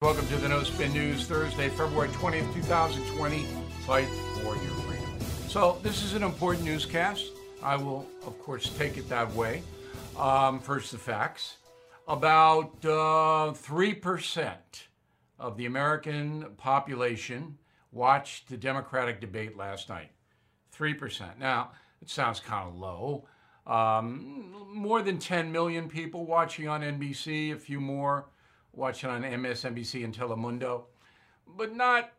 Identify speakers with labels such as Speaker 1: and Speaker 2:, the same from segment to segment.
Speaker 1: Welcome to the No Spin News, Thursday, February 20th, 2020. Fight for your freedom. So, this is an important newscast. I will, of course, take it that way. Um, first, the facts. About uh, 3% of the American population watched the Democratic debate last night. 3%. Now, it sounds kind of low. Um, more than 10 million people watching on NBC, a few more watching on MSNBC and Telemundo, but not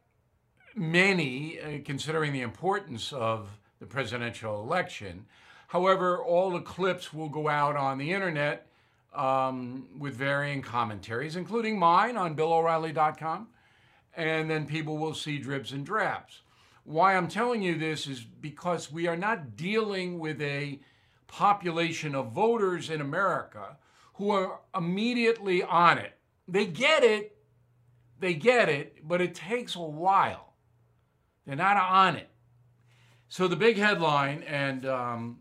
Speaker 1: many, uh, considering the importance of the presidential election. However, all the clips will go out on the internet um, with varying commentaries, including mine on BillO'Reilly.com, and then people will see dribs and drabs. Why I'm telling you this is because we are not dealing with a population of voters in America who are immediately on it they get it, they get it, but it takes a while. They're not on it. So the big headline and um,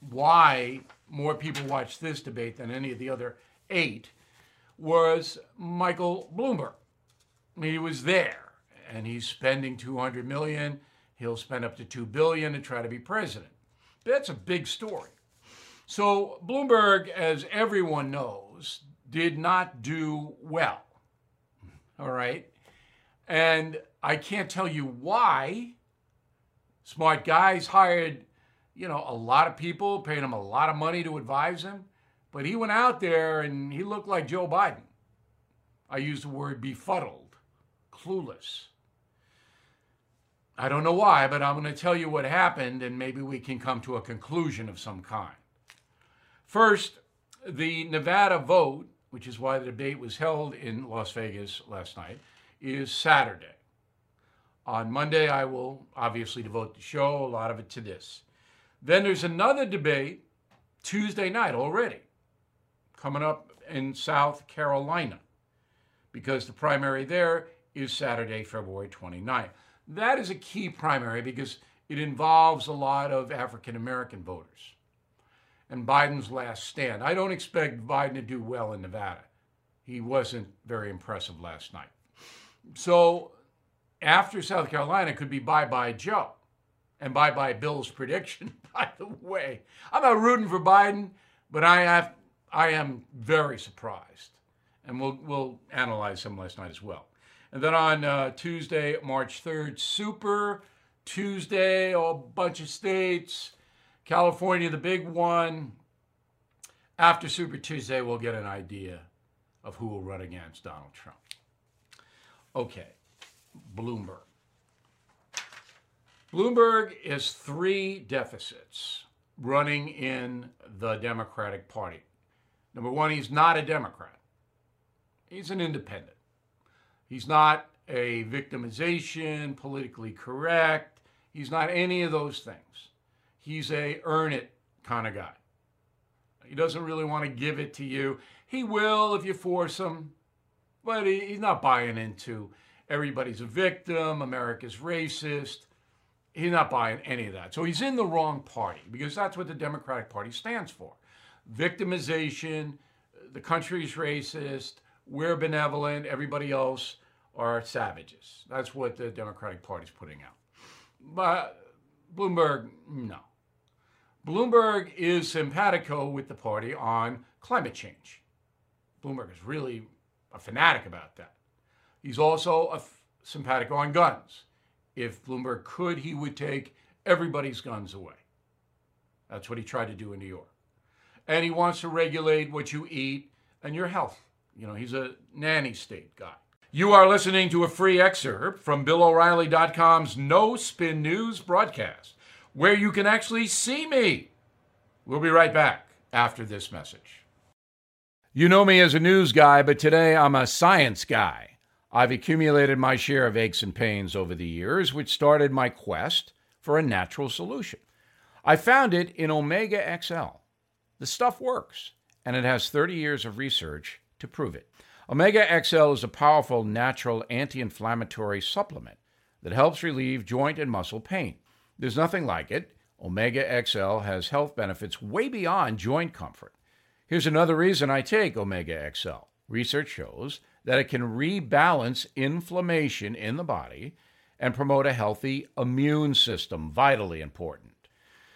Speaker 1: why more people watched this debate than any of the other eight was Michael Bloomberg. He was there, and he's spending 200 million. He'll spend up to 2 billion to try to be president. That's a big story. So Bloomberg, as everyone knows, did not do well. All right. And I can't tell you why. Smart guys hired, you know, a lot of people, paying him a lot of money to advise him. But he went out there and he looked like Joe Biden. I use the word befuddled, clueless. I don't know why, but I'm going to tell you what happened and maybe we can come to a conclusion of some kind. First, the Nevada vote which is why the debate was held in Las Vegas last night, is Saturday. On Monday, I will obviously devote the show, a lot of it to this. Then there's another debate Tuesday night already, coming up in South Carolina, because the primary there is Saturday, February 29th. That is a key primary because it involves a lot of African American voters and Biden's last stand. I don't expect Biden to do well in Nevada. He wasn't very impressive last night. So after South Carolina could be bye bye Joe and bye bye Bill's prediction, by the way. I'm not rooting for Biden, but I have I am very surprised. And we'll we'll analyze some last night as well. And then on uh, Tuesday, March 3rd, Super Tuesday, a bunch of states California, the big one. After Super Tuesday, we'll get an idea of who will run against Donald Trump. Okay, Bloomberg. Bloomberg is three deficits running in the Democratic Party. Number one, he's not a Democrat, he's an independent. He's not a victimization, politically correct, he's not any of those things he's a earn it kind of guy. He doesn't really want to give it to you. He will if you force him, but he, he's not buying into everybody's a victim, America's racist. He's not buying any of that. So he's in the wrong party because that's what the Democratic Party stands for. Victimization, the country's racist, we're benevolent, everybody else are savages. That's what the Democratic Party's putting out. But Bloomberg, no. Bloomberg is simpatico with the party on climate change. Bloomberg is really a fanatic about that. He's also a f- simpatico on guns. If Bloomberg could, he would take everybody's guns away. That's what he tried to do in New York. And he wants to regulate what you eat and your health. You know, he's a nanny state guy. You are listening to a free excerpt from BillO'Reilly.com's No Spin News broadcast where you can actually see me. We'll be right back after this message. You know me as a news guy, but today I'm a science guy. I've accumulated my share of aches and pains over the years, which started my quest for a natural solution. I found it in Omega XL. The stuff works, and it has 30 years of research to prove it. Omega XL is a powerful natural anti inflammatory supplement that helps relieve joint and muscle pain. There's nothing like it. Omega XL has health benefits way beyond joint comfort. Here's another reason I take Omega XL. Research shows that it can rebalance inflammation in the body and promote a healthy immune system, vitally important.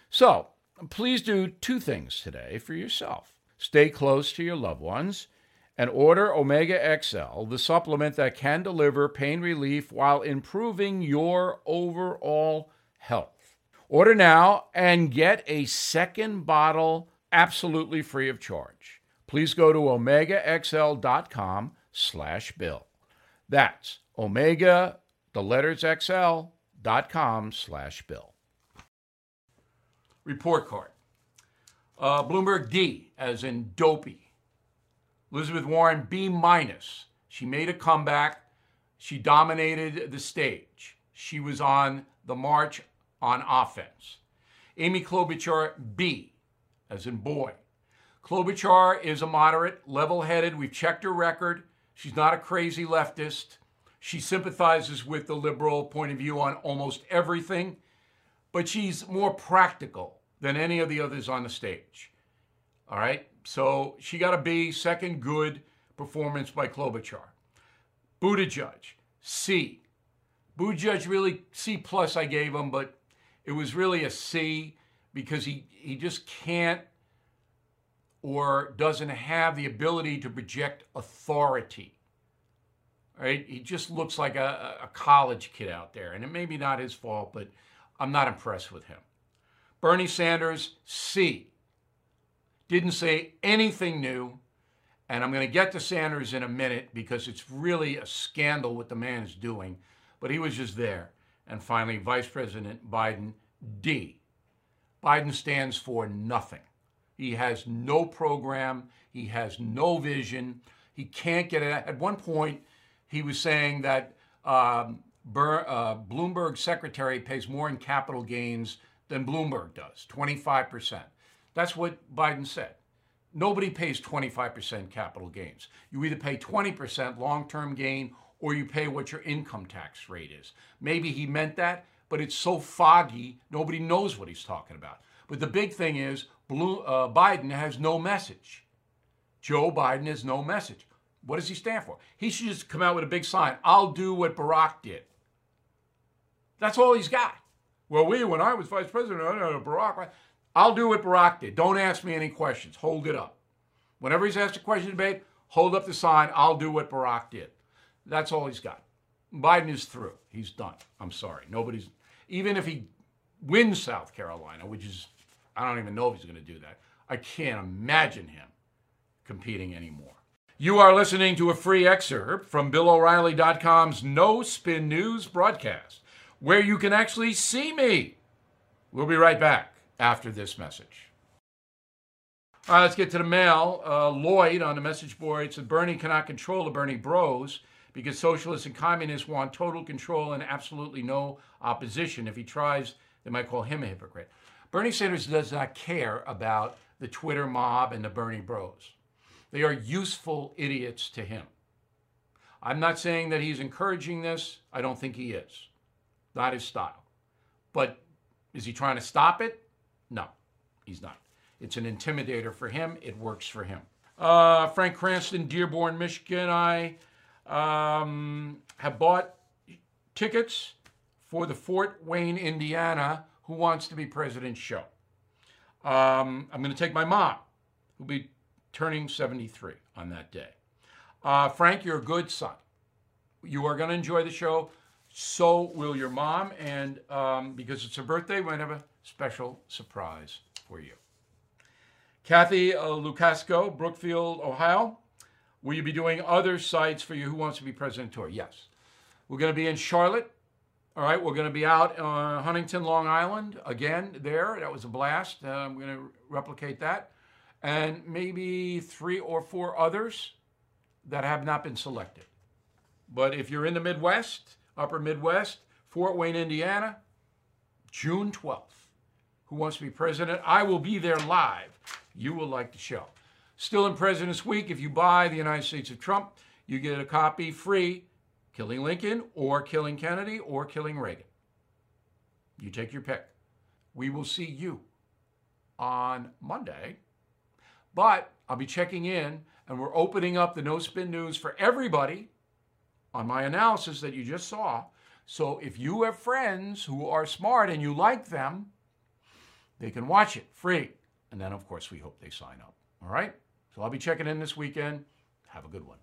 Speaker 1: So, please do two things today for yourself. Stay close to your loved ones and order Omega XL, the supplement that can deliver pain relief while improving your overall health. Order now and get a second bottle absolutely free of charge. Please go to omegaxl.com slash bill. That's omega, the letters xl.com slash bill. Report card. Uh, Bloomberg D, as in dopey. Elizabeth Warren B minus. She made a comeback. She dominated the stage. She was on the march on offense. Amy Klobuchar B, as in boy. Klobuchar is a moderate, level headed. We've checked her record. She's not a crazy leftist. She sympathizes with the liberal point of view on almost everything, but she's more practical than any of the others on the stage. All right? So she got a B, second good performance by Klobuchar. Buttigieg, C. Buttigieg really C plus I gave him, but it was really a C because he, he just can't or doesn't have the ability to project authority. Right? He just looks like a, a college kid out there. And it may be not his fault, but I'm not impressed with him. Bernie Sanders, C. Didn't say anything new. And I'm going to get to Sanders in a minute because it's really a scandal what the man is doing. But he was just there. And finally, Vice President Biden, D. Biden stands for nothing. He has no program. He has no vision. He can't get it. At one point, he was saying that um, Ber, uh, Bloomberg secretary pays more in capital gains than Bloomberg does, 25%. That's what Biden said. Nobody pays 25% capital gains. You either pay 20% long term gain or you pay what your income tax rate is. Maybe he meant that, but it's so foggy, nobody knows what he's talking about. But the big thing is, Blue, uh, Biden has no message. Joe Biden has no message. What does he stand for? He should just come out with a big sign I'll do what Barack did. That's all he's got. Well, we, when I was vice president, I know Barack. I'll do what Barack did. Don't ask me any questions. Hold it up. Whenever he's asked a question debate, hold up the sign. I'll do what Barack did. That's all he's got. Biden is through. He's done. I'm sorry. Nobody's, even if he wins South Carolina, which is, I don't even know if he's going to do that. I can't imagine him competing anymore. You are listening to a free excerpt from BillO'Reilly.com's No Spin News broadcast, where you can actually see me. We'll be right back after this message. All right, let's get to the mail. Uh, Lloyd on the message board said Bernie cannot control the Bernie bros because socialists and communists want total control and absolutely no opposition. If he tries, they might call him a hypocrite. Bernie Sanders does not care about the Twitter mob and the Bernie bros. They are useful idiots to him. I'm not saying that he's encouraging this. I don't think he is. Not his style. But is he trying to stop it? No, he's not. It's an intimidator for him. It works for him. Uh, Frank Cranston, Dearborn, Michigan. I um, have bought tickets for the Fort Wayne, Indiana, Who Wants to Be President show. Um, I'm going to take my mom, who'll be turning 73 on that day. Uh, Frank, you're a good son. You are going to enjoy the show. So will your mom. And um, because it's her birthday, we're going to have a special surprise for you. Kathy uh, Lucasco, Brookfield, Ohio. Will you be doing other sites for you Who Wants to Be President Tour? Yes. We're going to be in Charlotte. All right, we're going to be out on Huntington, Long Island again there. That was a blast. Uh, I'm going to replicate that. And maybe three or four others that have not been selected. But if you're in the Midwest, upper Midwest, Fort Wayne, Indiana, June 12th. Who Wants to Be President? I will be there live. You will like the show. Still in President's Week, if you buy The United States of Trump, you get a copy free Killing Lincoln or Killing Kennedy or Killing Reagan. You take your pick. We will see you on Monday. But I'll be checking in and we're opening up the no spin news for everybody on my analysis that you just saw. So if you have friends who are smart and you like them, they can watch it free. And then, of course, we hope they sign up. All right? So I'll be checking in this weekend. Have a good one.